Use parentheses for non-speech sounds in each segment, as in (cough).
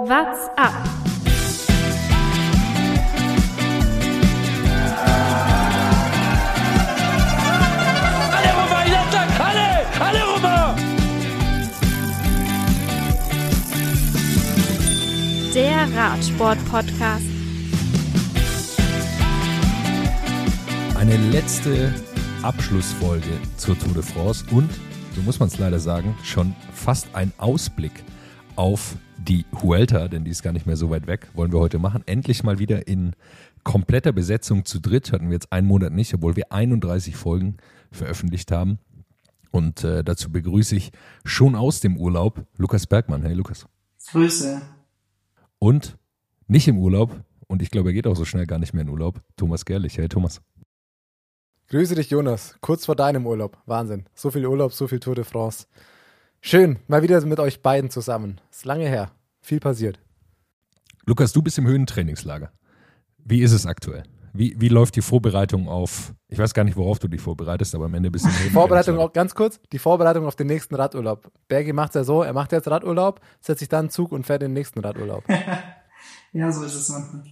What's up? Alle rüber, Jattak, alle, alle rüber! Der Radsport-Podcast. Eine letzte Abschlussfolge zur Tour de France und, so muss man es leider sagen, schon fast ein Ausblick auf die Huelta, denn die ist gar nicht mehr so weit weg, wollen wir heute machen. Endlich mal wieder in kompletter Besetzung zu dritt, hatten wir jetzt einen Monat nicht, obwohl wir 31 Folgen veröffentlicht haben. Und äh, dazu begrüße ich schon aus dem Urlaub Lukas Bergmann. Hey Lukas. Grüße. Und nicht im Urlaub, und ich glaube, er geht auch so schnell gar nicht mehr in Urlaub, Thomas Gerlich. Hey Thomas. Grüße dich, Jonas. Kurz vor deinem Urlaub. Wahnsinn. So viel Urlaub, so viel Tour de France. Schön, mal wieder mit euch beiden zusammen. Ist lange her. Viel passiert. Lukas, du bist im Höhentrainingslager. Wie ist es aktuell? Wie, wie läuft die Vorbereitung auf, ich weiß gar nicht, worauf du dich vorbereitest, aber am Ende bist du im Vorbereitung auch ganz kurz, die Vorbereitung auf den nächsten Radurlaub. Bergi macht es ja so, er macht jetzt Radurlaub, setzt sich dann einen Zug und fährt in den nächsten Radurlaub. (laughs) Ja, so ist es manchmal.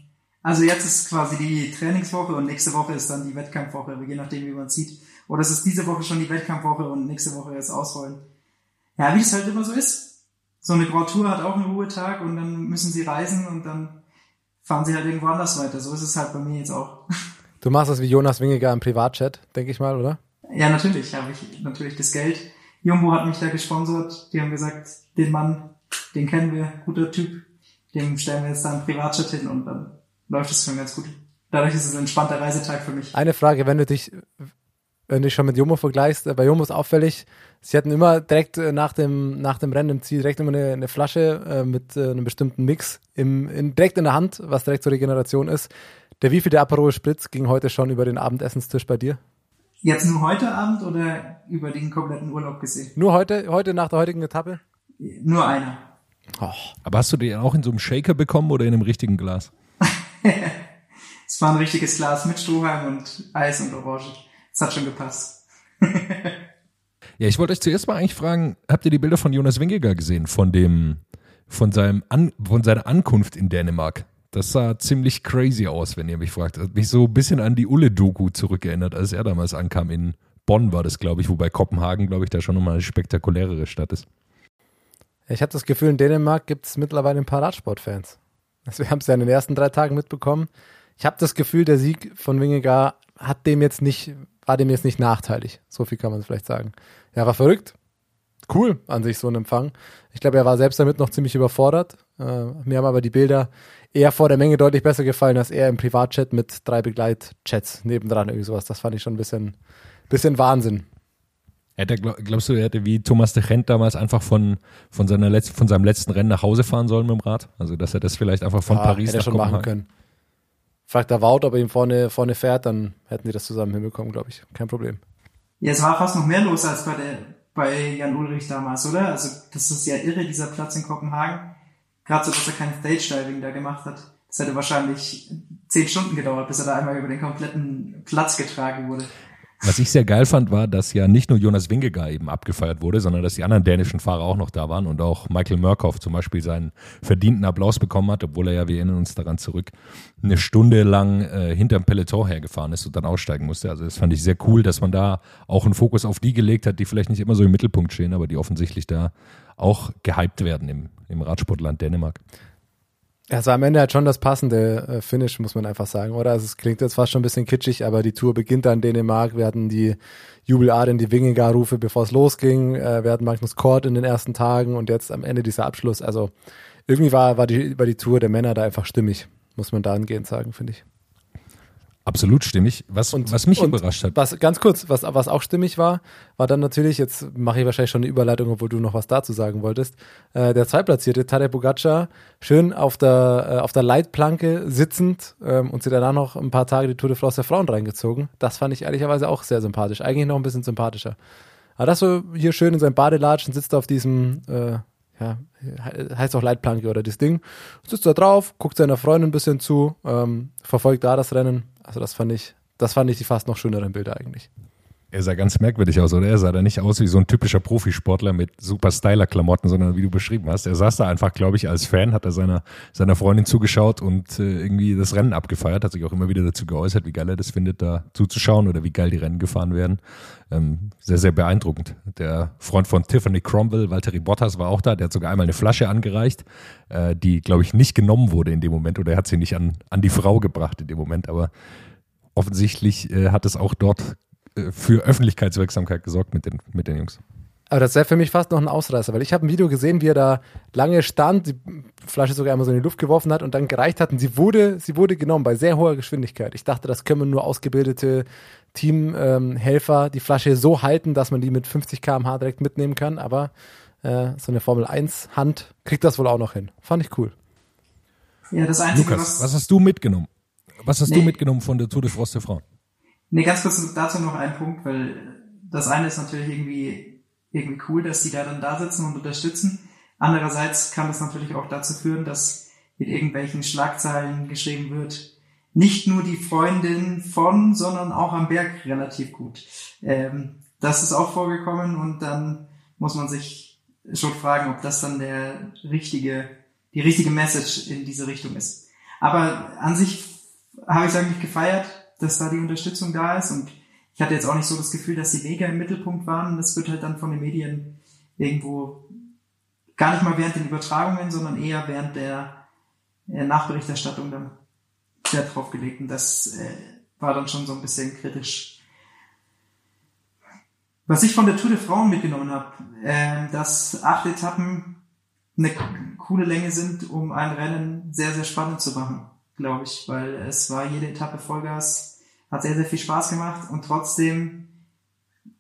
Also jetzt ist quasi die Trainingswoche und nächste Woche ist dann die Wettkampfwoche, je nachdem, wie man sieht. Oder es ist diese Woche schon die Wettkampfwoche und nächste Woche ist Ausrollen. Ja, wie es halt immer so ist. So eine Grand Tour hat auch einen Ruhetag und dann müssen sie reisen und dann fahren sie halt irgendwo anders weiter. So ist es halt bei mir jetzt auch. (laughs) Du machst das wie Jonas Wingegar im Privatchat, denke ich mal, oder? Ja, natürlich habe ich natürlich das Geld. Jumbo hat mich da gesponsert. Die haben gesagt, den Mann, den kennen wir, guter Typ. Dem stellen wir jetzt da einen Privatjet hin und dann läuft es schon ganz gut. Dadurch ist es ein entspannter Reisetag für mich. Eine Frage, wenn du dich, wenn du dich schon mit Jumbo vergleichst, äh, bei Jumbo ist auffällig, sie hatten immer direkt äh, nach dem, nach dem Rennen im Ziel direkt immer eine, eine Flasche äh, mit äh, einem bestimmten Mix im, in, direkt in der Hand, was direkt zur Regeneration ist. Der wievielte Aperol Spritz ging heute schon über den Abendessenstisch bei dir? Jetzt nur heute Abend oder über den kompletten Urlaub gesehen? Nur heute, heute nach der heutigen Etappe? Nur einer. Oh, Aber hast du den auch in so einem Shaker bekommen oder in einem richtigen Glas? (laughs) Es war ein richtiges Glas mit Strohhalm und Eis und Orange. Es hat schon gepasst. (laughs) Ja, ich wollte euch zuerst mal eigentlich fragen, habt ihr die Bilder von Jonas Wingegar gesehen, von dem, von seinem An, von seiner Ankunft in Dänemark? Das sah ziemlich crazy aus, wenn ihr mich fragt. Hat mich so ein bisschen an die Ulle-Doku zurückerinnert, als er damals ankam. In Bonn war das, glaube ich, wobei Kopenhagen, glaube ich, da schon nochmal eine spektakulärere Stadt ist. Ich habe das Gefühl, in Dänemark gibt es mittlerweile ein paar Radsportfans. Also (laughs) wir haben es ja in den ersten drei Tagen mitbekommen. Ich habe das Gefühl, der Sieg von Wingegar hat dem jetzt nicht, war dem jetzt nicht nachteilig. So viel kann man vielleicht sagen. Ja, war verrückt. Cool an sich so ein Empfang. Ich glaube, er war selbst damit noch ziemlich überfordert. Äh, mir haben aber die Bilder eher vor der Menge deutlich besser gefallen, als er im Privatchat mit drei Begleitchats nebendran irgendwie sowas. Das fand ich schon ein bisschen, bisschen Wahnsinn. Hätte glaub, glaubst du, er hätte wie Thomas de Gent damals einfach von, von, seiner Letz-, von seinem letzten Rennen nach Hause fahren sollen mit dem Rad? Also, dass er das vielleicht einfach von Ja, Paris hätte er nach schon Kopenhagen machen können. Fragt der Wout, ob er ihm vorne, vorne fährt, dann hätten die das zusammen hinbekommen, glaube ich. Kein Problem. Ja, es war fast noch mehr los als bei der, bei Jan Ulrich damals, oder? Also, das ist ja irre, dieser Platz in Kopenhagen. Gerade so, dass er kein Stage-Diving da gemacht hat. Das hätte wahrscheinlich zehn Stunden gedauert, bis er da einmal über den kompletten Platz getragen wurde. Was ich sehr geil fand, war, dass ja nicht nur Jonas Wingegar eben abgefeiert wurde, sondern dass die anderen dänischen Fahrer auch noch da waren und auch Michael Murkoff zum Beispiel seinen verdienten Applaus bekommen hat, obwohl er ja, wir erinnern uns daran zurück, eine Stunde lang äh, hinterm Peloton hergefahren ist und dann aussteigen musste. Also das fand ich sehr cool, dass man da auch einen Fokus auf die gelegt hat, die vielleicht nicht immer so im Mittelpunkt stehen, aber die offensichtlich da auch gehypt werden im, im Radsportland Dänemark. Also am Ende hat schon das passende äh, Finish, muss man einfach sagen, oder? Also es klingt jetzt fast schon ein bisschen kitschig, aber die Tour beginnt dann in Dänemark. Wir hatten die Jubeladien, die Wingegar-Rufe, bevor es losging. Äh, wir hatten Magnus Kort in den ersten Tagen und jetzt am Ende dieser Abschluss. Also irgendwie war, war, die, war die Tour der Männer da einfach stimmig, muss man dahingehend sagen, finde ich. Absolut stimmig. Was, was mich und überrascht hat, Was ganz kurz, was, was auch stimmig war, war dann natürlich, jetzt mache ich wahrscheinlich schon eine Überleitung, obwohl du noch was dazu sagen wolltest, äh, der Zweitplatzierte Tadej Pogacar schön auf der, äh, auf der Leitplanke sitzend ähm, und sie danach noch ein paar Tage die Tour de France der Frauen reingezogen. Das fand ich ehrlicherweise auch sehr sympathisch. Eigentlich noch ein bisschen sympathischer. Aber das so hier schön in seinem Badelatschen sitzt auf diesem, äh, ja, he- heißt auch Leitplanke oder das Ding, sitzt da drauf, guckt seiner Freundin ein bisschen zu, ähm, verfolgt da das Rennen. Also das fand ich, das fand ich die fast noch schöneren Bilder eigentlich. Er sah ganz merkwürdig aus, oder? Er sah da nicht aus wie so ein typischer Profisportler mit super Styler-Klamotten, sondern wie du beschrieben hast. Er saß da einfach, glaube ich, als Fan, hat er seiner, seiner Freundin zugeschaut und äh, irgendwie das Rennen abgefeiert, hat sich auch immer wieder dazu geäußert, wie geil er das findet, da zuzuschauen oder wie geil die Rennen gefahren werden. Ähm, sehr, sehr beeindruckend. Der Freund von Tiffany Cromwell, Valtteri Bottas, war auch da. Der hat sogar einmal eine Flasche angereicht, äh, die, glaube ich, nicht genommen wurde in dem Moment oder er hat sie nicht an, an die Frau gebracht in dem Moment, aber offensichtlich äh, hat es auch dort für Öffentlichkeitswirksamkeit gesorgt mit den, mit den Jungs. Aber das wäre für mich fast noch ein Ausreißer, weil ich habe ein Video gesehen, wie er da lange stand, die Flasche sogar einmal so in die Luft geworfen hat und dann gereicht hat und sie wurde, sie wurde genommen bei sehr hoher Geschwindigkeit. Ich dachte, das können nur ausgebildete Teamhelfer ähm, die Flasche so halten, dass man die mit 50 km/h direkt mitnehmen kann, aber äh, so eine Formel 1 Hand kriegt das wohl auch noch hin. Fand ich cool. Ja, das Einzige, Lukas, was, was hast du mitgenommen? Was hast nee. du mitgenommen von der Tour de France der Frauen? Nee, ganz kurz dazu noch ein Punkt, weil das eine ist natürlich irgendwie, irgendwie cool, dass die da dann da sitzen und unterstützen. Andererseits kann es natürlich auch dazu führen, dass mit irgendwelchen Schlagzeilen geschrieben wird, nicht nur die Freundin von, sondern auch am Berg relativ gut. Ähm, das ist auch vorgekommen und dann muss man sich schon fragen, ob das dann der richtige, die richtige Message in diese Richtung ist. Aber an sich habe ich es eigentlich gefeiert, dass da die Unterstützung da ist und ich hatte jetzt auch nicht so das Gefühl, dass die mega im Mittelpunkt waren. Das wird halt dann von den Medien irgendwo gar nicht mal während den Übertragungen, sondern eher während der Nachberichterstattung dann sehr drauf gelegt. Und das äh, war dann schon so ein bisschen kritisch. Was ich von der Tour de Frauen mitgenommen habe, äh, dass acht Etappen eine coole Länge sind, um ein Rennen sehr, sehr spannend zu machen glaube ich, weil es war jede Etappe Vollgas, hat sehr, sehr viel Spaß gemacht und trotzdem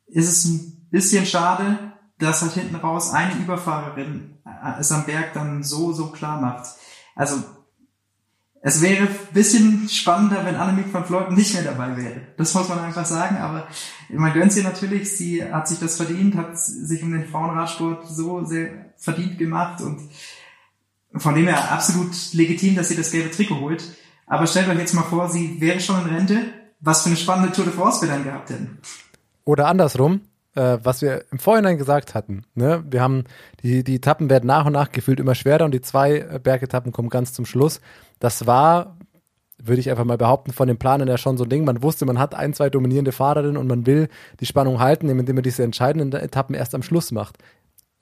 ist es ein bisschen schade, dass halt hinten raus eine Überfahrerin es am Berg dann so, so klar macht. Also, es wäre ein bisschen spannender, wenn Annemiek van Vleuten nicht mehr dabei wäre. Das muss man einfach sagen, aber man gönnt sie natürlich, sie hat sich das verdient, hat sich um den Frauenradsport so sehr verdient gemacht und von dem her absolut legitim, dass sie das gelbe Trikot holt. Aber stellt euch jetzt mal vor, sie wäre schon in Rente. Was für eine spannende Tour de France wir dann gehabt hätten. Oder andersrum, äh, was wir im Vorhinein gesagt hatten. Ne? Wir haben die, die Etappen werden nach und nach gefühlt immer schwerer und die zwei Bergetappen kommen ganz zum Schluss. Das war, würde ich einfach mal behaupten, von den Planern ja schon so ein Ding. Man wusste, man hat ein, zwei dominierende Fahrerinnen und man will die Spannung halten, indem man diese entscheidenden Etappen erst am Schluss macht.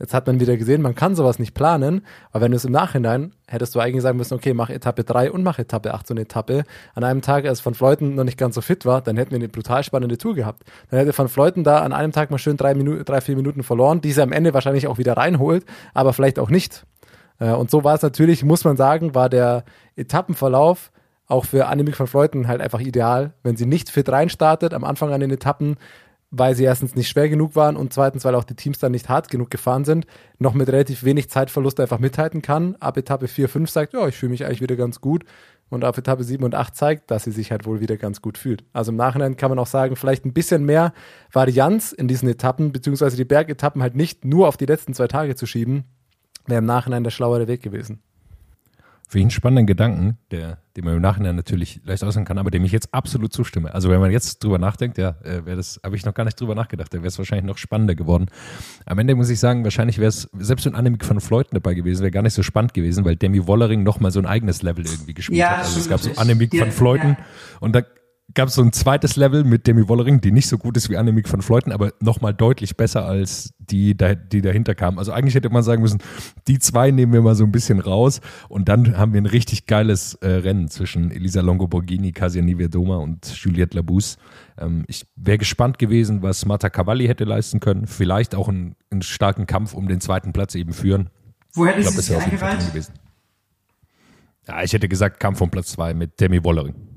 Jetzt hat man wieder gesehen, man kann sowas nicht planen, aber wenn du es im Nachhinein, hättest du eigentlich sagen müssen, okay, mach Etappe 3 und mach Etappe 8 so eine Etappe. An einem Tag, als Van Fleuten noch nicht ganz so fit war, dann hätten wir eine brutal spannende Tour gehabt. Dann hätte Van Fleuten da an einem Tag mal schön drei, Minuten, drei vier Minuten verloren, die sie am Ende wahrscheinlich auch wieder reinholt, aber vielleicht auch nicht. Äh, und so war es natürlich, muss man sagen, war der Etappenverlauf auch für Annemiek van Fleuten halt einfach ideal. Wenn sie nicht fit reinstartet, am Anfang an den Etappen, weil sie erstens nicht schwer genug waren und zweitens, weil auch die Teams dann nicht hart genug gefahren sind, noch mit relativ wenig Zeitverlust einfach mithalten kann. Ab Etappe 4, 5 sagt, ja, ich fühle mich eigentlich wieder ganz gut. Und ab Etappe 7 und 8 zeigt, dass sie sich halt wohl wieder ganz gut fühlt. Also im Nachhinein kann man auch sagen, vielleicht ein bisschen mehr Varianz in diesen Etappen, beziehungsweise die Bergetappen halt nicht nur auf die letzten zwei Tage zu schieben, wäre im Nachhinein der schlauere Weg gewesen. Ich einen spannenden Gedanken, der, den man im Nachhinein natürlich leicht äußern kann, aber dem ich jetzt absolut zustimme. Also wenn man jetzt drüber nachdenkt, ja, äh, wäre das, habe ich noch gar nicht drüber nachgedacht, dann wäre es wahrscheinlich noch spannender geworden. Am Ende muss ich sagen, wahrscheinlich wäre es, selbst wenn Annemiek von Fleuten dabei gewesen wäre, gar nicht so spannend gewesen, weil Demi Wollering noch mal so ein eigenes Level irgendwie gespielt ja, hat. Also es gab so Annemiek ja, von Fleuten ja. und da gab es so ein zweites Level mit Demi Wollering, die nicht so gut ist wie Annemiek von Fleuten, aber nochmal deutlich besser als die, die dahinter kamen. Also eigentlich hätte man sagen müssen, die zwei nehmen wir mal so ein bisschen raus und dann haben wir ein richtig geiles äh, Rennen zwischen Elisa Longoborghini, Kasia Niewiadoma und Juliette Labous. Ähm, ich wäre gespannt gewesen, was Marta Cavalli hätte leisten können. Vielleicht auch einen, einen starken Kampf um den zweiten Platz eben führen. Wo hätte sie sich eingereiht? Gewesen. Ja, ich hätte gesagt Kampf um Platz zwei mit Demi Wollering.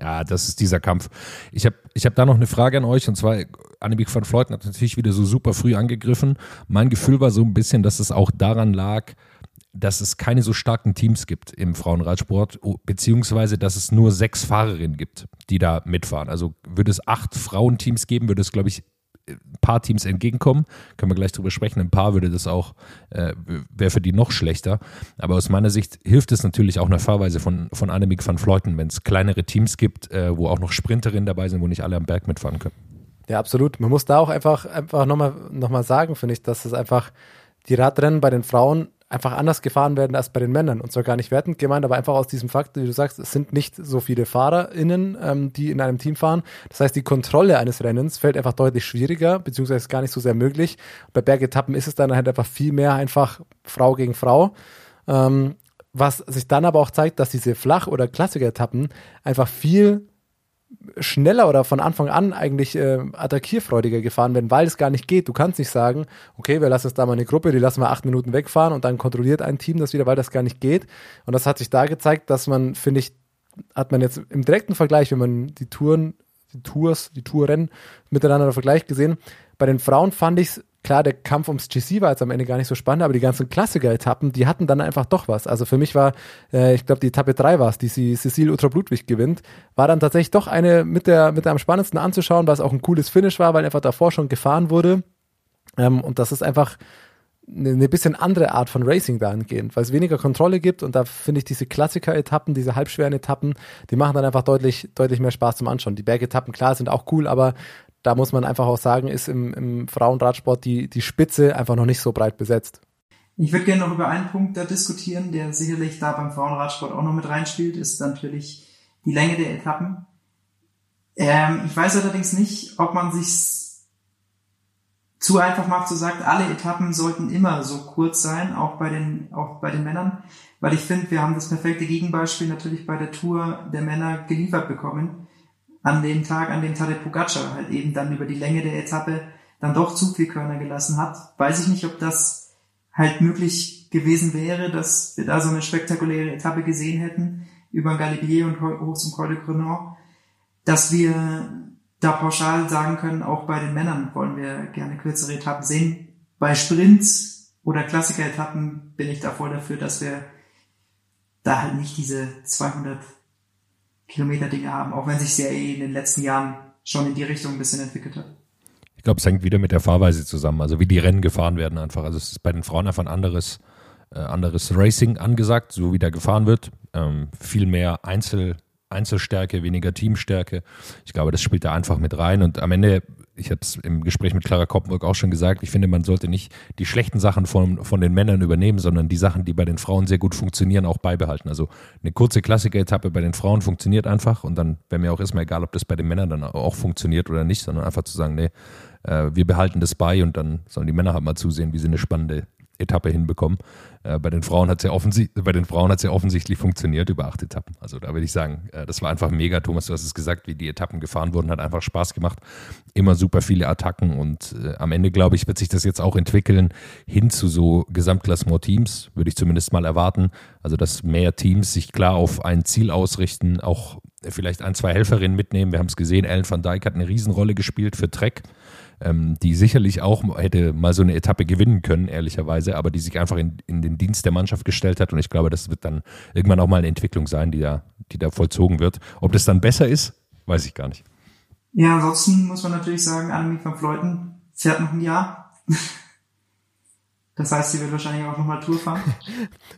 Ja, das ist dieser Kampf. Ich habe ich hab da noch eine Frage an euch und zwar, Annemiek van Fleuten hat natürlich wieder so super früh angegriffen. Mein Gefühl war so ein bisschen, dass es auch daran lag, dass es keine so starken Teams gibt im Frauenradsport, beziehungsweise dass es nur sechs Fahrerinnen gibt, die da mitfahren. Also würde es acht Frauenteams geben, würde es, glaube ich, ein paar Teams entgegenkommen. Können wir gleich drüber sprechen. Ein paar würde das auch, äh, wäre für die noch schlechter. Aber aus meiner Sicht hilft es natürlich auch einer Fahrweise von, von Annemiek van Fleuten, wenn es kleinere Teams gibt, äh, wo auch noch Sprinterinnen dabei sind, wo nicht alle am Berg mitfahren können. Ja, absolut. Man muss da auch einfach, einfach nochmal noch mal sagen, finde ich, dass es einfach die Radrennen bei den Frauen einfach anders gefahren werden als bei den Männern. Und zwar gar nicht wertend gemeint, aber einfach aus diesem Fakt, wie du sagst, es sind nicht so viele FahrerInnen, ähm, die in einem Team fahren. Das heißt, die Kontrolle eines Rennens fällt einfach deutlich schwieriger, beziehungsweise gar nicht so sehr möglich. Bei Bergetappen ist es dann halt einfach viel mehr einfach Frau gegen Frau. Ähm, was sich dann aber auch zeigt, dass diese Flach- oder Klassiker-Etappen einfach viel schneller oder von Anfang an eigentlich äh, attackierfreudiger gefahren werden, weil es gar nicht geht. Du kannst nicht sagen, okay, wir lassen jetzt da mal eine Gruppe, die lassen wir acht Minuten wegfahren und dann kontrolliert ein Team das wieder, weil das gar nicht geht. Und das hat sich da gezeigt, dass man, finde ich, hat man jetzt im direkten Vergleich, wenn man die Touren, die Tours, die Tourrennen miteinander vergleicht gesehen, bei den Frauen fand ich es klar, der Kampf ums GC war jetzt am Ende gar nicht so spannend, aber die ganzen Klassiker-Etappen, die hatten dann einfach doch was. Also für mich war, äh, ich glaube, die Etappe 3 war es, die sie Cecile Ultra Blutwig gewinnt, war dann tatsächlich doch eine mit der, mit der am spannendsten anzuschauen, weil es auch ein cooles Finish war, weil einfach davor schon gefahren wurde. Ähm, und das ist einfach eine, eine bisschen andere Art von Racing dahingehend, weil es weniger Kontrolle gibt und da finde ich diese Klassiker-Etappen, diese halbschweren Etappen, die machen dann einfach deutlich, deutlich mehr Spaß zum Anschauen. Die Bergetappen, klar, sind auch cool, aber da muss man einfach auch sagen, ist im, im Frauenradsport die, die Spitze einfach noch nicht so breit besetzt. Ich würde gerne noch über einen Punkt da diskutieren, der sicherlich da beim Frauenradsport auch noch mit reinspielt, ist natürlich die Länge der Etappen. Ähm, ich weiß allerdings nicht, ob man sich zu einfach macht, so sagt, alle Etappen sollten immer so kurz sein, auch bei den, auch bei den Männern, weil ich finde, wir haben das perfekte Gegenbeispiel natürlich bei der Tour der Männer geliefert bekommen an dem Tag, an dem Tadej Pogacar halt eben dann über die Länge der Etappe dann doch zu viel Körner gelassen hat. Weiß ich nicht, ob das halt möglich gewesen wäre, dass wir da so eine spektakuläre Etappe gesehen hätten über Galibier und hoch zum Col de Grenon, dass wir da pauschal sagen können, auch bei den Männern wollen wir gerne kürzere Etappen sehen. Bei Sprints oder Klassiker-Etappen bin ich da voll dafür, dass wir da halt nicht diese 200 Kilometer-Dinge haben, auch wenn sich ja eh in den letzten Jahren schon in die Richtung ein bisschen entwickelt hat. Ich glaube, es hängt wieder mit der Fahrweise zusammen, also wie die Rennen gefahren werden einfach. Also es ist bei den Frauen einfach ein anderes, äh, anderes Racing angesagt, so wie da gefahren wird. Ähm, viel mehr Einzel, Einzelstärke, weniger Teamstärke. Ich glaube, das spielt da einfach mit rein. Und am Ende ich habe es im Gespräch mit Clara Koppenburg auch schon gesagt, ich finde, man sollte nicht die schlechten Sachen von, von den Männern übernehmen, sondern die Sachen, die bei den Frauen sehr gut funktionieren, auch beibehalten. Also eine kurze Klassiker-Etappe bei den Frauen funktioniert einfach und dann wäre mir auch erstmal egal, ob das bei den Männern dann auch funktioniert oder nicht, sondern einfach zu sagen, nee, äh, wir behalten das bei und dann sollen die Männer halt mal zusehen, wie sie eine spannende Etappe hinbekommen. Äh, bei den Frauen hat es ja, offensi ja offensichtlich funktioniert über acht Etappen. Also da würde ich sagen, äh, das war einfach mega. Thomas, du hast es gesagt, wie die Etappen gefahren wurden, hat einfach Spaß gemacht. Immer super viele Attacken und äh, am Ende, glaube ich, wird sich das jetzt auch entwickeln hin zu so Gesamtklassement-Teams, würde ich zumindest mal erwarten. Also dass mehr Teams sich klar auf ein Ziel ausrichten, auch vielleicht ein, zwei Helferinnen mitnehmen. Wir haben es gesehen, Ellen van Dijk hat eine Riesenrolle gespielt für Trek ähm, die sicherlich auch hätte mal so eine Etappe gewinnen können, ehrlicherweise, aber die sich einfach in, in den Dienst der Mannschaft gestellt hat. Und ich glaube, das wird dann irgendwann auch mal eine Entwicklung sein, die da, die da vollzogen wird. Ob das dann besser ist, weiß ich gar nicht. Ja, ansonsten muss man natürlich sagen, Annemie van Fleuten fährt noch ein Jahr. (laughs) Das heißt, sie wird wahrscheinlich auch nochmal Tour fahren.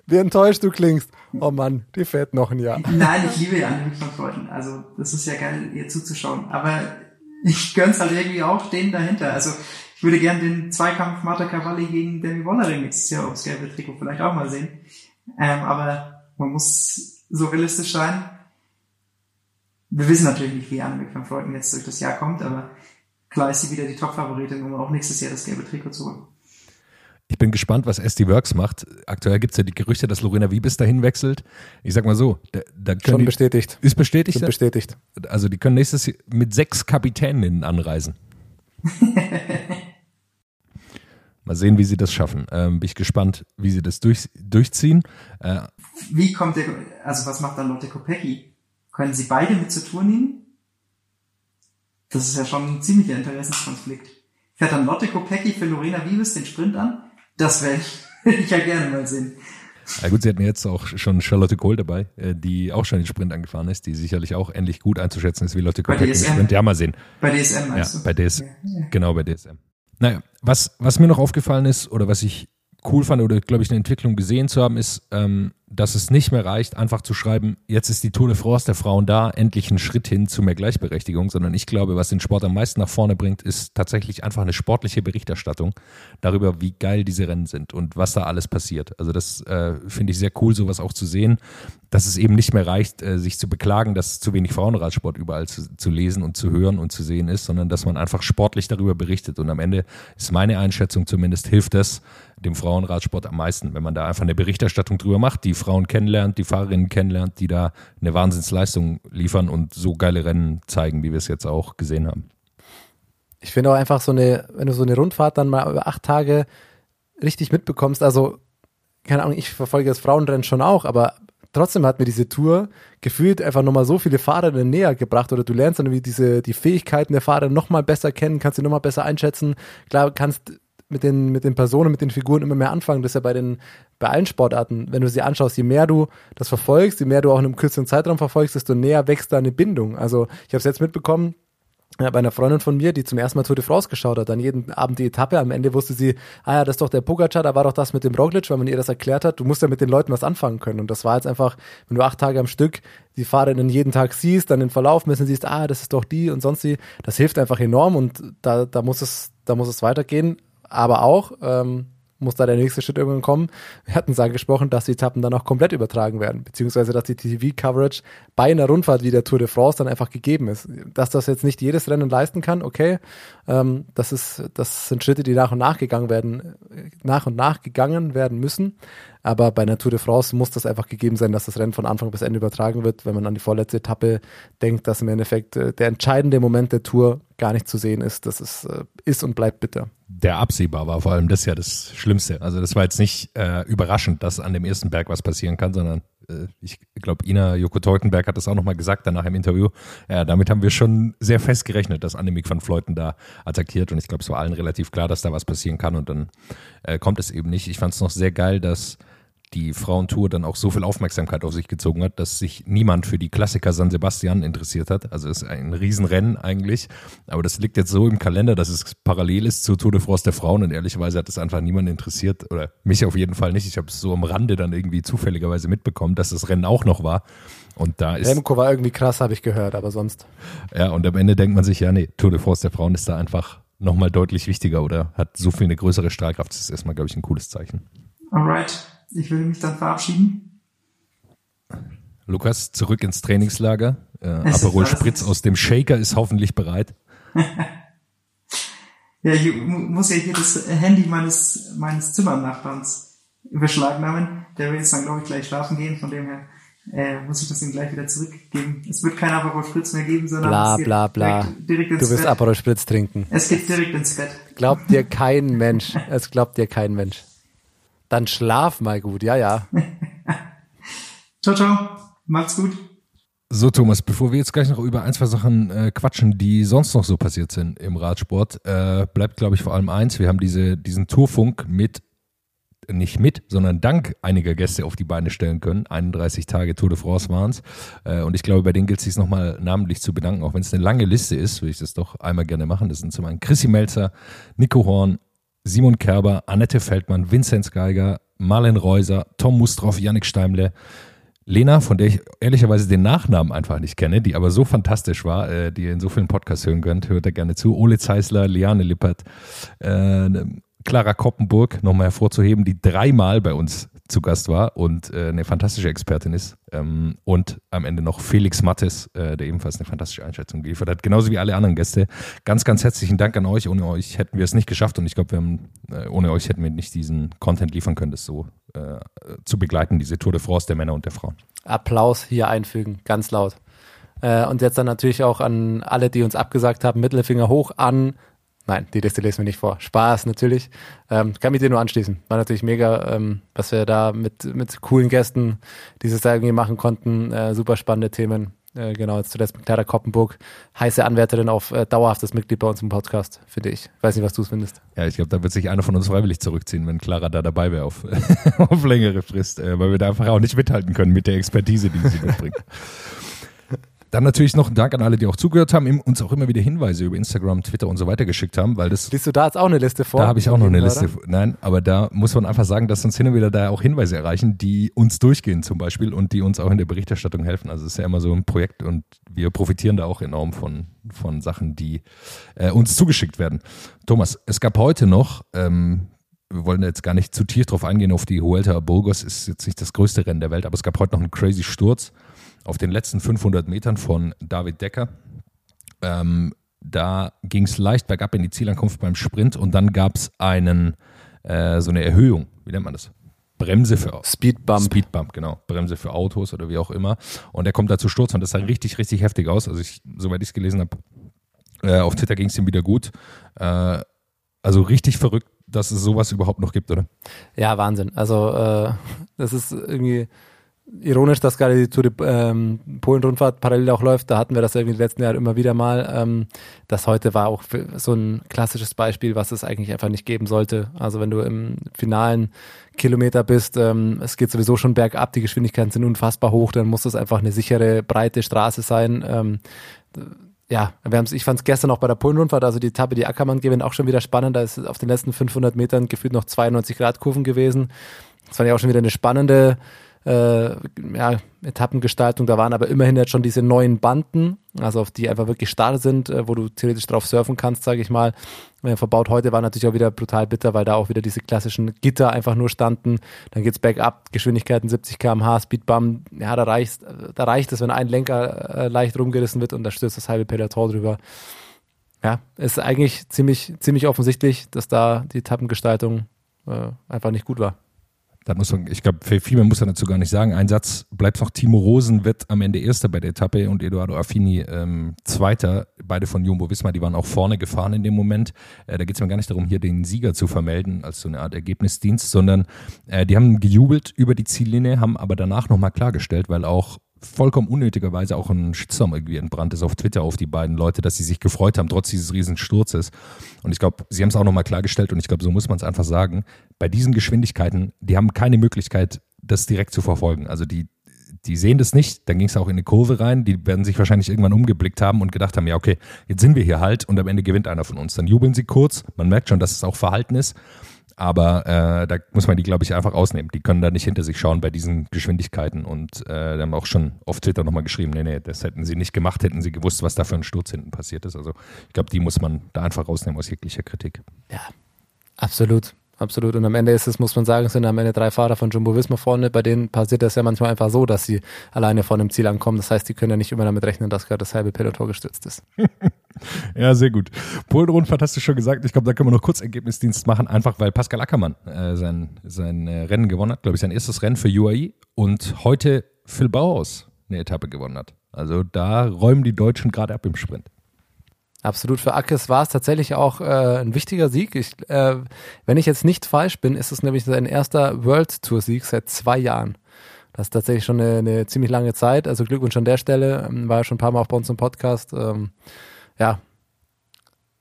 Wie enttäuscht du klingst. Oh Mann, die fährt noch ein Jahr. Nein, ich liebe ja Annemie van Fleuten. Also, das ist ja geil, ihr zuzuschauen. Aber ich gönn's halt irgendwie auch denen dahinter. Also ich würde gern den Zweikampf Marta Cavalli gegen Demi Wollering nächstes Jahr aufs gelbe Trikot vielleicht auch mal sehen. Ähm, aber man muss so realistisch sein. Wir wissen natürlich nicht, wie Annemiek van Fleuten jetzt durch das Jahr kommt, aber klar ist sie wieder die Top-Favoritin, um auch nächstes Jahr das gelbe Trikot zu holen. Ich bin gespannt, was SD Works macht. Aktuell gibt es ja die Gerüchte, dass Lorena Wiebes dahin wechselt. Ich sag mal so, da, da Schon die, bestätigt. Ist bestätigt? Schon bestätigt. Also die können nächstes Jahr mit sechs Kapitäninnen anreisen. (laughs) Mal sehen, wie sie das schaffen. Ähm, bin ich gespannt, wie sie das durch, durchziehen. Äh, wie kommt der, also was macht dann Lotte Kopecki? Können sie beide mit zur Tour nehmen? Das ist ja schon ein ziemlicher Interessenskonflikt. Fährt dann Lotte Kopecki für Lorena Wiebes den Sprint an? Das werde (laughs) ich ja gerne mal sehen. Ja gut, sie hatten jetzt auch schon Charlotte Kohl dabei, äh, die auch schon den Sprint angefahren ist, die sicherlich auch ähnlich gut einzuschätzen ist wie Lotte Kohl im Sprint. Ja, mal sehen. Bei DSM meinst ja? Bei DSM, ja, ja. genau, bei DSM. Naja, was, was mir noch aufgefallen ist oder was ich cool fand oder glaube ich eine Entwicklung gesehen zu haben, ist, ähm, dass es nicht mehr reicht, einfach zu schreiben, jetzt ist die Tour de France der Frauen da, endlich ein Schritt hin zu mehr Gleichberechtigung, sondern ich glaube, was den Sport am meisten nach vorne bringt, ist tatsächlich einfach eine sportliche Berichterstattung darüber, wie geil diese Rennen sind und was da alles passiert. Also das äh, finde ich sehr cool, sowas auch zu sehen, dass es eben nicht mehr reicht, äh, sich zu beklagen, dass zu wenig Frauenradsport überall zu, zu lesen und zu hören und zu sehen ist, sondern dass man einfach sportlich darüber berichtet. Und am Ende ist meine Einschätzung zumindest, hilft das, dem Frauenradsport am meisten, wenn man da einfach eine Berichterstattung drüber macht, die Frauen kennenlernt, die Fahrerinnen kennenlernt, die da eine Wahnsinnsleistung liefern und so geile Rennen zeigen, wie wir es jetzt auch gesehen haben. Ich finde auch einfach so eine, wenn du so eine Rundfahrt dann mal über acht Tage richtig mitbekommst, also keine Ahnung, ich verfolge das Frauenrennen schon auch, aber trotzdem hat mir diese Tour gefühlt einfach nochmal so viele Fahrerinnen näher gebracht oder du lernst dann irgendwie diese, die Fähigkeiten der Fahrer nochmal besser kennen, kannst sie nochmal besser einschätzen. Klar, kannst mit den, mit den Personen, mit den Figuren immer mehr anfangen. Das ist ja bei den, bei allen Sportarten, wenn du sie anschaust, je mehr du das verfolgst, je mehr du auch in einem kürzeren Zeitraum verfolgst, desto näher wächst deine Bindung. Also ich habe es jetzt mitbekommen, bei einer Freundin von mir, die zum ersten Mal Tour de France geschaut hat, dann jeden Abend die Etappe, am Ende wusste sie, ah ja, das ist doch der Pogacar, da war doch das mit dem Roglic, weil man ihr das erklärt hat, du musst ja mit den Leuten was anfangen können und das war jetzt einfach, wenn du acht Tage am Stück die Fahrerinnen jeden Tag siehst, dann den Verlauf messen siehst, ah, das ist doch die und sonst die, das hilft einfach enorm und da, da muss es, da muss es weitergehen, aber auch, ähm, muss da der nächste Schritt irgendwann kommen. Wir hatten es angesprochen, dass die Etappen dann auch komplett übertragen werden, beziehungsweise dass die TV-Coverage bei einer Rundfahrt wie der Tour de France dann einfach gegeben ist. Dass das jetzt nicht jedes Rennen leisten kann, okay, ähm, das ist, das sind Schritte, die nach und nach gegangen werden, nach und nach gegangen werden müssen. Aber bei einer Tour de France muss das einfach gegeben sein, dass das Rennen von Anfang bis Ende übertragen wird, wenn man an die vorletzte Etappe denkt, dass im Endeffekt äh, der entscheidende Moment der Tour gar nicht zu sehen ist. Das ist, äh, ist und bleibt bitter. Der absehbar war vor allem das ja das Schlimmste. Also das war jetzt nicht äh, überraschend, dass an dem ersten Berg was passieren kann, sondern äh, ich glaube, Ina Joko Teutenberg hat das auch nochmal gesagt danach im Interview. Ja, damit haben wir schon sehr fest gerechnet, dass Annemiek van Fleuten da attackiert und ich glaube, es war allen relativ klar, dass da was passieren kann und dann äh, kommt es eben nicht. Ich fand es noch sehr geil, dass die Frauentour dann auch so viel Aufmerksamkeit auf sich gezogen hat, dass sich niemand für die Klassiker San Sebastian interessiert hat. Also es ist ein Riesenrennen eigentlich. Aber das liegt jetzt so im Kalender, dass es parallel ist zur Tour de France der Frauen und ehrlicherweise hat es einfach niemand interessiert oder mich auf jeden Fall nicht. Ich habe es so am Rande dann irgendwie zufälligerweise mitbekommen, dass das Rennen auch noch war. Und da ist. Remco war irgendwie krass, habe ich gehört, aber sonst. Ja, und am Ende denkt man sich, ja, nee, Tour de France der Frauen ist da einfach nochmal deutlich wichtiger oder hat so viel eine größere Strahlkraft. Das ist erstmal, glaube ich, ein cooles Zeichen. Alright. Ich will mich dann verabschieden. Lukas, zurück ins Trainingslager. Äh, (laughs) Aperol Spritz aus dem Shaker ist hoffentlich bereit. (laughs) ja, ich muss ja hier das Handy meines, meines Zimmernachbarns beschlagnahmen. Der will jetzt dann, glaube ich, gleich schlafen gehen. Von dem her äh, muss ich das ihm gleich wieder zurückgeben. Es wird kein Aperol Spritz mehr geben, sondern bla, es geht bla, bla. Direkt, direkt ins Du wirst. Aperol Spritz trinken. Es geht direkt ins Bett. Glaubt dir kein Mensch. Es glaubt dir kein Mensch. Dann schlaf mal gut, ja, ja. (laughs) Ciao, ciao. Macht's gut. So, Thomas, bevor wir jetzt gleich noch über ein, zwei Sachen äh, quatschen, die sonst noch so passiert sind im Radsport, äh, bleibt, glaube ich, vor allem eins. Wir haben diese, diesen Tourfunk mit, nicht mit, sondern dank einiger Gäste auf die Beine stellen können. 31 Tage Tour de France waren es. Äh, und ich glaube, bei denen gilt es sich nochmal namentlich zu bedanken, auch wenn es eine lange Liste ist, würde ich das doch einmal gerne machen. Das sind zum einen Chrissy Melzer, Nico Horn, Simon Kerber, Annette Feldmann, Vinzenz Geiger, Marlen Reuser, Tom Mustroff, Yannick Steimle, Lena, von der ich ehrlicherweise den Nachnamen einfach nicht kenne, die aber so fantastisch war, äh, die ihr in so vielen Podcasts hören könnt, hört da gerne zu. Ole Zeisler, Liane Lippert, äh, Clara Koppenburg nochmal hervorzuheben, die dreimal bei uns zu Gast war und äh, eine fantastische Expertin ist. Ähm, und am Ende noch Felix Mattes, äh, der ebenfalls eine fantastische Einschätzung geliefert hat, genauso wie alle anderen Gäste. Ganz, ganz herzlichen Dank an euch. Ohne euch hätten wir es nicht geschafft und ich glaube, äh, ohne euch hätten wir nicht diesen Content liefern können, das so äh, zu begleiten, diese Tour de France der Männer und der Frauen. Applaus hier einfügen, ganz laut. Äh, und jetzt dann natürlich auch an alle, die uns abgesagt haben, Mittelfinger hoch an Nein, die Liste lesen wir nicht vor. Spaß natürlich. Ähm, kann mich dir nur anschließen. War natürlich mega, ähm, was wir da mit, mit coolen Gästen dieses Jahr irgendwie machen konnten. Äh, super spannende Themen. Äh, genau, jetzt zuletzt mit Clara Koppenburg. Heiße Anwärterin auf äh, dauerhaftes Mitglied bei uns im Podcast, finde ich. Weiß nicht, was du findest. Ja, ich glaube, da wird sich einer von uns freiwillig zurückziehen, wenn Clara da dabei wäre auf, (laughs) auf längere Frist, äh, weil wir da einfach auch nicht mithalten können mit der Expertise, die sie mitbringt. (laughs) Dann natürlich noch ein Dank an alle, die auch zugehört haben, uns auch immer wieder Hinweise über Instagram, Twitter und so weiter geschickt haben, weil das Liest du da jetzt auch eine Liste vor? Da habe ich auch noch eine? Liste. Nein, aber da muss man einfach sagen, dass uns hin und wieder da auch Hinweise erreichen, die uns durchgehen zum Beispiel und die uns auch in der Berichterstattung helfen. Also es ist ja immer so ein Projekt und wir profitieren da auch enorm von, von Sachen, die äh, uns zugeschickt werden. Thomas, es gab heute noch, ähm, wir wollen jetzt gar nicht zu tief drauf eingehen, auf die Huelta Burgos, ist jetzt nicht das größte Rennen der Welt, aber es gab heute noch einen crazy Sturz auf den letzten 500 Metern von David Decker. Ähm, da ging es leicht bergab in die Zielankunft beim Sprint und dann gab es einen, äh, so eine Erhöhung, wie nennt man das? Bremse für Speedbump. Speedbump, genau. Bremse für Autos oder wie auch immer. Und der kommt da zu Sturz und das sah richtig, richtig heftig aus. Also ich, soweit ich es gelesen habe, äh, auf Twitter ging es ihm wieder gut. Äh, also richtig verrückt, dass es sowas überhaupt noch gibt, oder? Ja, Wahnsinn. Also äh, das ist irgendwie ironisch, dass gerade die Tour de ähm, Polen-Rundfahrt parallel auch läuft. Da hatten wir das irgendwie die letzten Jahre immer wieder mal. Ähm, das heute war auch so ein klassisches Beispiel, was es eigentlich einfach nicht geben sollte. Also wenn du im finalen Kilometer bist, ähm, es geht sowieso schon bergab, die Geschwindigkeiten sind unfassbar hoch, dann muss das einfach eine sichere, breite Straße sein. Ähm, ja, wir haben's, ich fand es gestern auch bei der Polen-Rundfahrt, also die Etappe, die Ackermann gewinnt, auch schon wieder spannend. Da ist auf den letzten 500 Metern gefühlt noch 92 Grad Kurven gewesen. Das fand ich auch schon wieder eine spannende äh, ja, Etappengestaltung. Da waren aber immerhin jetzt schon diese neuen Banden, also auf die einfach wirklich starr sind, äh, wo du theoretisch drauf surfen kannst, sage ich mal. Äh, verbaut heute war natürlich auch wieder brutal bitter, weil da auch wieder diese klassischen Gitter einfach nur standen. Dann geht's bergab, Geschwindigkeiten 70 km/h, Speedbump. Ja, da reicht, da reicht es, wenn ein Lenker äh, leicht rumgerissen wird und da stürzt das halbe Peloton drüber. Ja, ist eigentlich ziemlich, ziemlich offensichtlich, dass da die Etappengestaltung äh, einfach nicht gut war. Da muss man, ich glaube, viel mehr muss er dazu gar nicht sagen. Ein Satz bleibt noch, Timo Rosen wird am Ende Erster bei der Etappe und Eduardo Affini ähm, Zweiter, beide von Jumbo Wismar, die waren auch vorne gefahren in dem Moment. Äh, da geht es mir gar nicht darum, hier den Sieger zu vermelden, als so eine Art Ergebnisdienst, sondern äh, die haben gejubelt über die Ziellinie, haben aber danach nochmal klargestellt, weil auch vollkommen unnötigerweise auch ein Shitstorm irgendwie entbrannt ist auf Twitter auf die beiden Leute, dass sie sich gefreut haben, trotz dieses riesen Sturzes. Und ich glaube, sie haben es auch nochmal klargestellt und ich glaube, so muss man es einfach sagen. Bei diesen Geschwindigkeiten, die haben keine Möglichkeit, das direkt zu verfolgen. Also die, die sehen das nicht, dann ging es auch in eine Kurve rein, die werden sich wahrscheinlich irgendwann umgeblickt haben und gedacht haben, ja okay, jetzt sind wir hier halt und am Ende gewinnt einer von uns. Dann jubeln sie kurz, man merkt schon, dass es auch Verhalten ist, aber äh, da muss man die, glaube ich, einfach ausnehmen. Die können da nicht hinter sich schauen bei diesen Geschwindigkeiten und äh, haben auch schon auf Twitter nochmal geschrieben, nee, nee, das hätten sie nicht gemacht, hätten sie gewusst, was da für ein Sturz hinten passiert ist. Also ich glaube, die muss man da einfach rausnehmen aus jeglicher Kritik. Ja, absolut. Absolut. Und am Ende ist es, muss man sagen, es sind am Ende drei Fahrer von Jumbo Visma vorne. Bei denen passiert das ja manchmal einfach so, dass sie alleine vor dem Ziel ankommen. Das heißt, die können ja nicht immer damit rechnen, dass gerade das halbe Peloton gestürzt ist. (laughs) Ja, sehr gut. Polen-Rundfahrt hast du schon gesagt. Ich glaube, da können wir noch kurz Ergebnisdienst machen, einfach weil Pascal Ackermann äh, sein, sein äh, Rennen gewonnen hat. Glaube ich, sein erstes Rennen für UAE und heute Phil Bauhaus eine Etappe gewonnen hat. Also da räumen die Deutschen gerade ab im Sprint. Absolut. Für Ackes war es tatsächlich auch äh, ein wichtiger Sieg. Ich, äh, wenn ich jetzt nicht falsch bin, ist es nämlich sein erster World Tour Sieg seit zwei Jahren. Das ist tatsächlich schon eine, eine ziemlich lange Zeit. Also Glückwunsch an der Stelle. Ähm, War ja schon ein paar Mal auch bei uns im Podcast. Ähm, ja.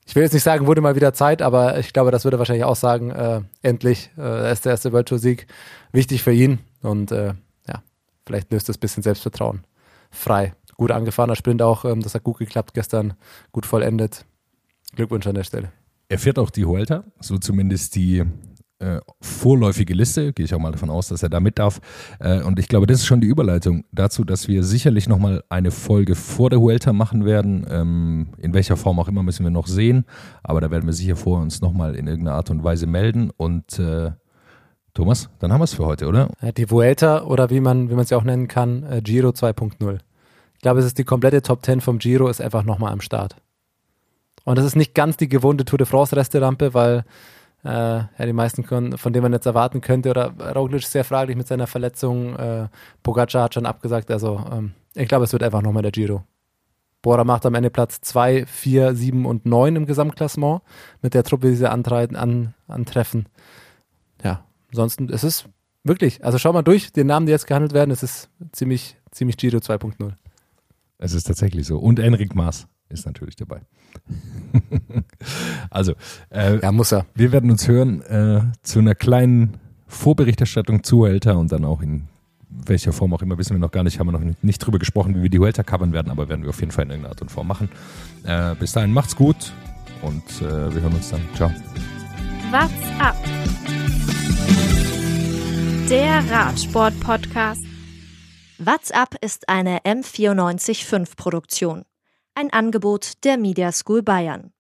Ich will jetzt nicht sagen, wurde mal wieder Zeit, aber ich glaube, das würde wahrscheinlich auch sagen, äh, endlich, äh, ist der erste World Tour Sieg. Wichtig für ihn. Und äh, ja, vielleicht löst das ein bisschen Selbstvertrauen frei. Gut angefahrener Sprint auch, ähm, das hat gut geklappt gestern, gut vollendet. Glückwunsch an der Stelle. Er fährt auch die Huelta, so zumindest die äh, vorläufige Liste, gehe ich auch mal davon aus, dass er da mit darf. Äh, und ich glaube, das ist schon die Überleitung dazu, dass wir sicherlich nochmal eine Folge vor der Huelta machen werden. Ähm, in welcher Form auch immer müssen wir noch sehen, aber da werden wir sicher vor uns nochmal in irgendeiner Art und Weise melden. Und äh, Thomas, dann haben wir es für heute, oder? Die Vuelta oder wie man wie man es ja auch nennen kann, äh, Giro 2.0. Ich glaube, es ist die komplette Top 10 vom Giro ist einfach nochmal am Start. Und das ist nicht ganz die gewohnte Tour de France Resterampe, weil äh, ja, die meisten können, von denen man jetzt erwarten könnte, oder Roglic ist sehr fraglich mit seiner Verletzung, äh, Pogacar hat schon abgesagt, also ähm, ich glaube, es wird einfach nochmal der Giro. Bora macht am Ende Platz 2, 4, 7 und 9 im Gesamtklassement mit der Truppe, die sie antreiten, an, antreffen. Ja, ansonsten ist es wirklich, also schau mal durch, den Namen, die jetzt gehandelt werden, es ist ziemlich, ziemlich Giro 2.0. Es ist tatsächlich so. Und Enric Maas ist natürlich dabei. (laughs) also, äh, Ja, muss er. Wir werden uns hören äh, zu einer kleinen Vorberichterstattung zu Huelta und dann auch in welcher Form auch immer, wissen wir noch gar nicht, haben wir noch nicht, nicht drüber gesprochen, wie wir die Vuelta covern werden, aber werden wir auf jeden Fall in irgendeiner Art und Form machen. Äh, bis dahin, macht's gut und äh, wir hören uns dann. Ciao. What's up? Der Radsport-Podcast. What's up ist eine M945 Produktion. Ein Angebot der Media School Bayern.